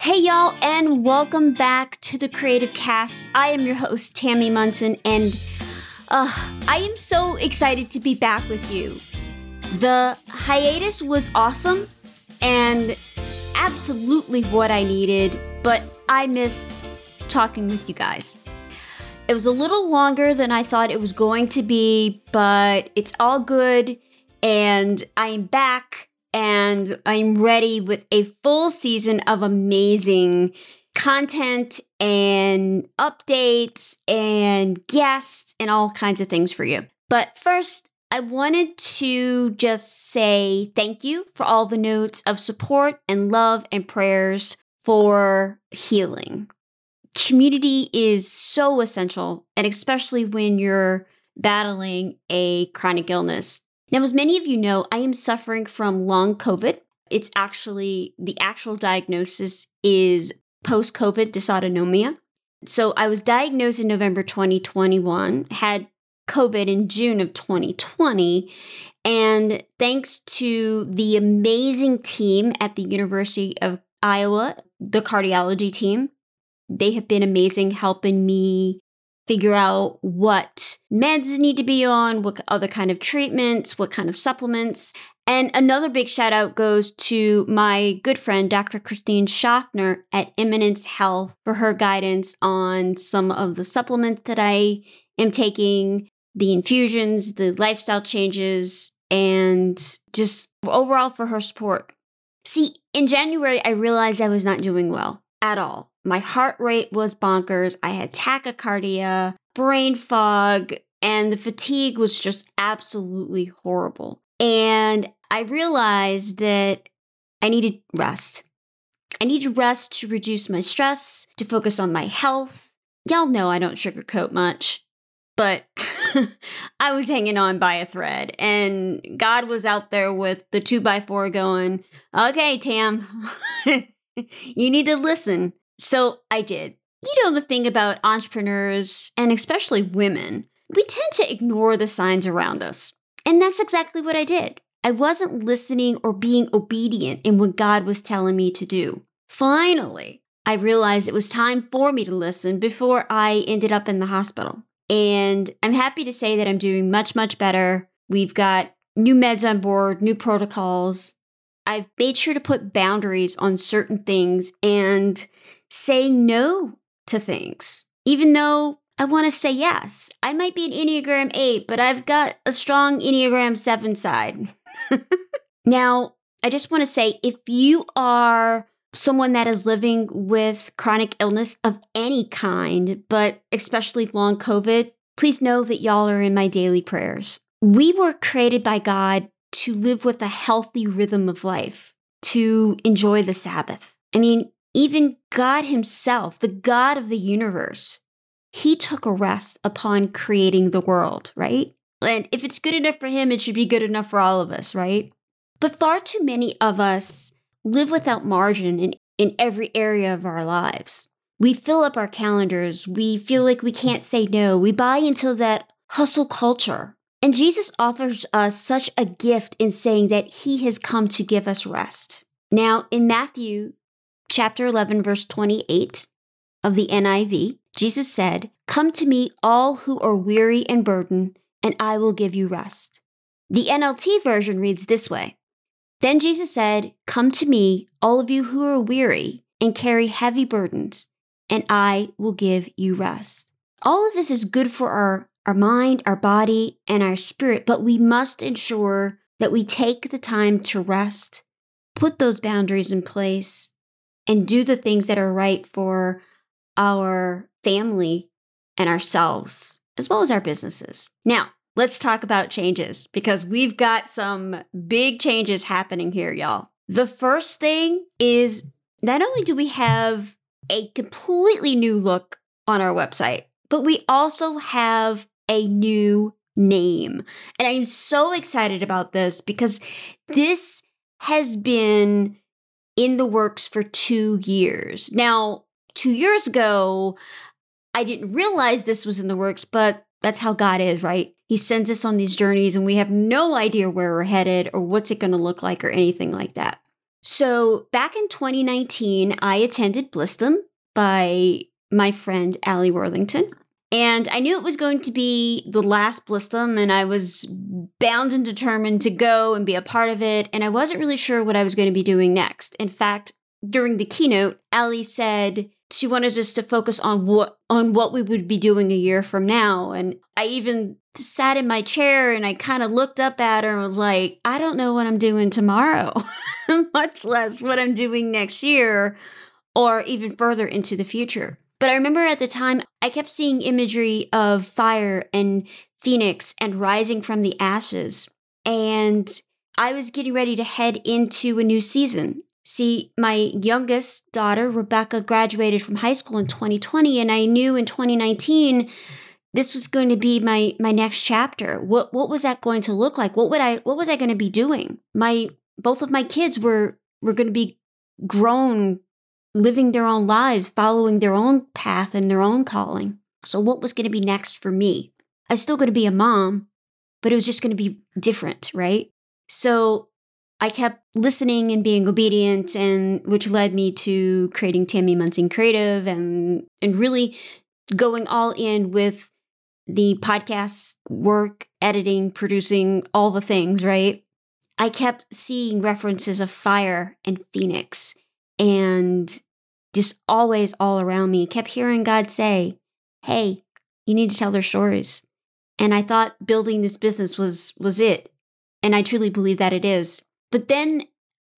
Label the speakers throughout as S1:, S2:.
S1: Hey, y'all, and welcome back to the Creative Cast. I am your host, Tammy Munson, and uh, I am so excited to be back with you. The hiatus was awesome and absolutely what I needed, but I miss talking with you guys. It was a little longer than I thought it was going to be, but it's all good, and I'm back and I'm ready with a full season of amazing content and updates and guests and all kinds of things for you. But first, I wanted to just say thank you for all the notes of support and love and prayers for healing. Community is so essential, and especially when you're battling a chronic illness. Now, as many of you know, I am suffering from long COVID. It's actually the actual diagnosis is post COVID dysautonomia. So I was diagnosed in November 2021, had COVID in June of 2020. And thanks to the amazing team at the University of Iowa, the cardiology team, they have been amazing helping me figure out what meds need to be on, what other kind of treatments, what kind of supplements. And another big shout out goes to my good friend, Dr. Christine Schaffner at Eminence Health for her guidance on some of the supplements that I am taking, the infusions, the lifestyle changes, and just overall for her support. See, in January, I realized I was not doing well at all. My heart rate was bonkers. I had tachycardia, brain fog, and the fatigue was just absolutely horrible. And I realized that I needed rest. I needed rest to reduce my stress, to focus on my health. Y'all know I don't sugarcoat much, but I was hanging on by a thread, and God was out there with the two by four going, Okay, Tam, you need to listen. So I did. You know, the thing about entrepreneurs, and especially women, we tend to ignore the signs around us. And that's exactly what I did. I wasn't listening or being obedient in what God was telling me to do. Finally, I realized it was time for me to listen before I ended up in the hospital. And I'm happy to say that I'm doing much, much better. We've got new meds on board, new protocols. I've made sure to put boundaries on certain things and saying no to things, even though I want to say yes. I might be an Enneagram 8, but I've got a strong Enneagram 7 side. now, I just want to say if you are someone that is living with chronic illness of any kind, but especially long COVID, please know that y'all are in my daily prayers. We were created by God to live with a healthy rhythm of life, to enjoy the Sabbath. I mean, even God Himself, the God of the universe, He took a rest upon creating the world, right? And if it's good enough for Him, it should be good enough for all of us, right? But far too many of us live without margin in, in every area of our lives. We fill up our calendars. We feel like we can't say no. We buy into that hustle culture. And Jesus offers us such a gift in saying that he has come to give us rest. Now, in Matthew chapter 11, verse 28 of the NIV, Jesus said, Come to me, all who are weary and burdened, and I will give you rest. The NLT version reads this way Then Jesus said, Come to me, all of you who are weary and carry heavy burdens, and I will give you rest. All of this is good for our, our mind, our body, and our spirit, but we must ensure that we take the time to rest, put those boundaries in place, and do the things that are right for our family and ourselves, as well as our businesses. Now, let's talk about changes because we've got some big changes happening here, y'all. The first thing is not only do we have a completely new look on our website, but we also have a new name. And I'm so excited about this because this has been in the works for two years. Now, two years ago, I didn't realize this was in the works, but that's how God is, right? He sends us on these journeys and we have no idea where we're headed or what's it going to look like or anything like that. So back in 2019, I attended Blissdom by my friend Allie Worthington. And I knew it was going to be the last Blissdom, and I was bound and determined to go and be a part of it. And I wasn't really sure what I was going to be doing next. In fact, during the keynote, Allie said she wanted us to focus on what on what we would be doing a year from now. And I even sat in my chair and I kind of looked up at her and was like, I don't know what I'm doing tomorrow, much less what I'm doing next year or even further into the future. But I remember at the time, I kept seeing imagery of fire and phoenix and rising from the ashes. And I was getting ready to head into a new season. See, my youngest daughter, Rebecca, graduated from high school in 2020, and I knew in 2019 this was going to be my my next chapter. What what was that going to look like? What would I what was I going to be doing? My both of my kids were were going to be grown living their own lives, following their own path and their own calling. So, what was going to be next for me? I was still going to be a mom, but it was just going to be different, right? So, I kept listening and being obedient, and which led me to creating Tammy Munson Creative and and really going all in with the podcast work, editing, producing, all the things, right? I kept seeing references of fire and phoenix and just always all around me. Kept hearing God say, "Hey, you need to tell their stories." And I thought building this business was was it. And I truly believe that it is. But then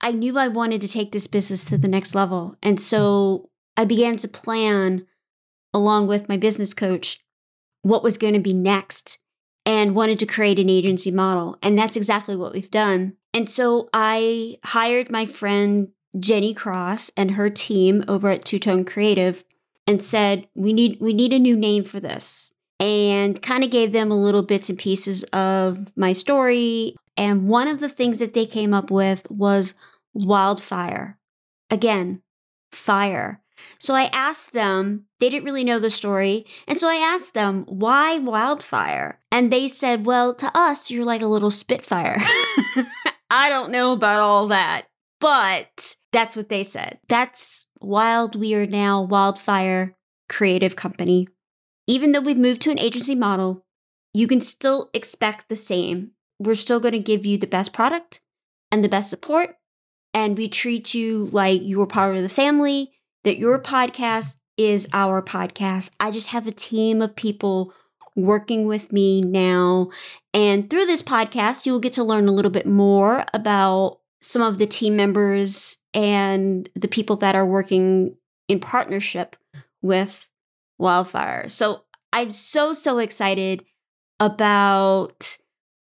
S1: I knew I wanted to take this business to the next level. And so I began to plan along with my business coach what was going to be next and wanted to create an agency model. And that's exactly what we've done. And so I hired my friend Jenny Cross and her team over at Two Tone Creative and said, "We need we need a new name for this." And kind of gave them a little bits and pieces of my story. And one of the things that they came up with was wildfire. Again, fire. So I asked them, they didn't really know the story. And so I asked them, why wildfire? And they said, well, to us, you're like a little spitfire. I don't know about all that. But that's what they said. That's Wild We Are Now Wildfire Creative Company. Even though we've moved to an agency model, you can still expect the same. We're still going to give you the best product and the best support. And we treat you like you are part of the family, that your podcast is our podcast. I just have a team of people working with me now. And through this podcast, you will get to learn a little bit more about some of the team members and the people that are working in partnership with Wildfire. So I'm so, so excited about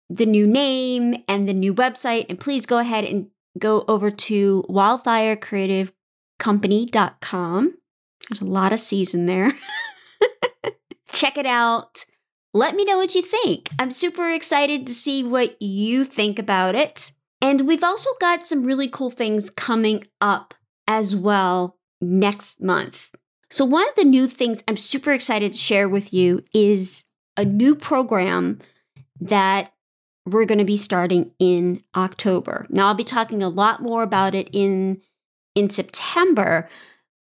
S1: the new name and the new website. And please go ahead and go over to wildfirecreativecompany.com. There's a lot of C's in there. Check it out. Let me know what you think. I'm super excited to see what you think about it. And we've also got some really cool things coming up as well next month. So, one of the new things I'm super excited to share with you is a new program that we're going to be starting in October. Now, I'll be talking a lot more about it in in September,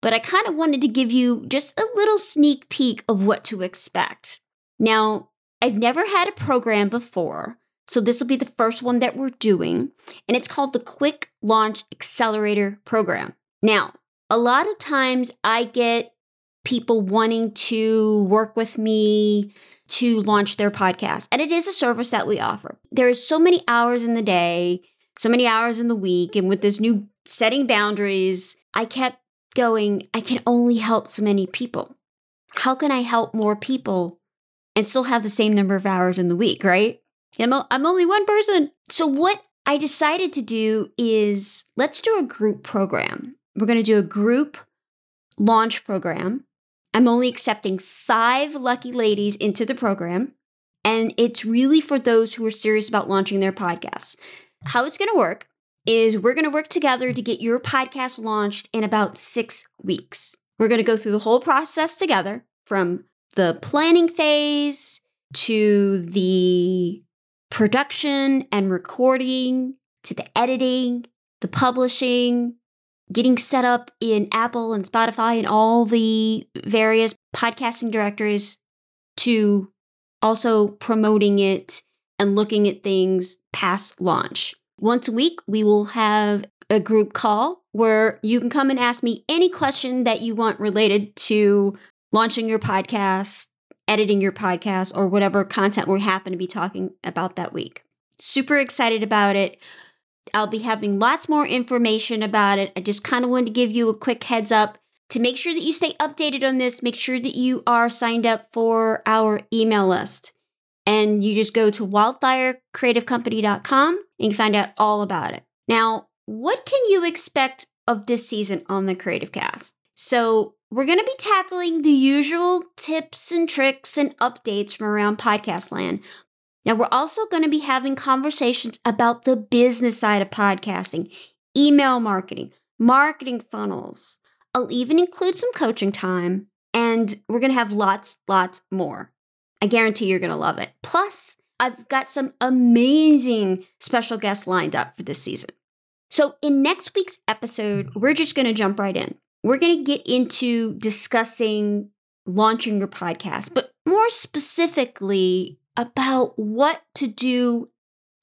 S1: but I kind of wanted to give you just a little sneak peek of what to expect. Now, I've never had a program before so this will be the first one that we're doing, and it's called the Quick Launch Accelerator Program. Now, a lot of times I get people wanting to work with me to launch their podcast, and it is a service that we offer. There is so many hours in the day, so many hours in the week, and with this new setting boundaries, I kept going, I can only help so many people. How can I help more people and still have the same number of hours in the week, right? I'm, I'm only one person. So, what I decided to do is let's do a group program. We're going to do a group launch program. I'm only accepting five lucky ladies into the program. And it's really for those who are serious about launching their podcasts. How it's going to work is we're going to work together to get your podcast launched in about six weeks. We're going to go through the whole process together from the planning phase to the production and recording to the editing the publishing, getting set up in Apple and Spotify and all the various podcasting directories to also promoting it and looking at things past launch. Once a week, we will have a group call where you can come and ask me any question that you want related to launching your podcast, editing your podcast, or whatever content we happen to be talking about that week. Super excited about it. I'll be having lots more information about it. I just kind of wanted to give you a quick heads up to make sure that you stay updated on this. Make sure that you are signed up for our email list. And you just go to wildfirecreativecompany.com and you find out all about it. Now, what can you expect of this season on the Creative Cast? So, we're going to be tackling the usual tips and tricks and updates from around podcast land, now, we're also going to be having conversations about the business side of podcasting, email marketing, marketing funnels. I'll even include some coaching time, and we're going to have lots, lots more. I guarantee you're going to love it. Plus, I've got some amazing special guests lined up for this season. So, in next week's episode, we're just going to jump right in. We're going to get into discussing launching your podcast, but more specifically, about what to do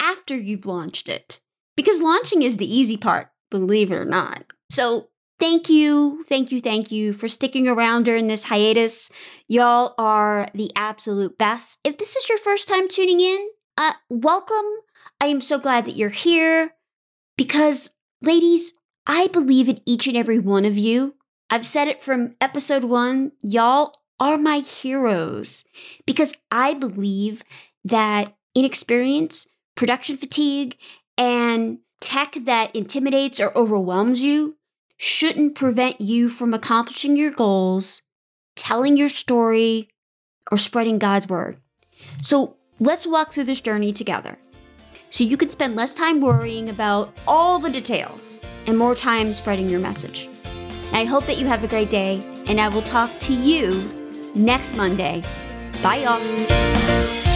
S1: after you've launched it. Because launching is the easy part, believe it or not. So, thank you, thank you, thank you for sticking around during this hiatus. Y'all are the absolute best. If this is your first time tuning in, uh, welcome. I am so glad that you're here because, ladies, I believe in each and every one of you. I've said it from episode one. Y'all are my heroes because I believe that inexperience, production fatigue, and tech that intimidates or overwhelms you shouldn't prevent you from accomplishing your goals, telling your story, or spreading God's word. So let's walk through this journey together so you can spend less time worrying about all the details and more time spreading your message. I hope that you have a great day, and I will talk to you next Monday. Bye, y'all.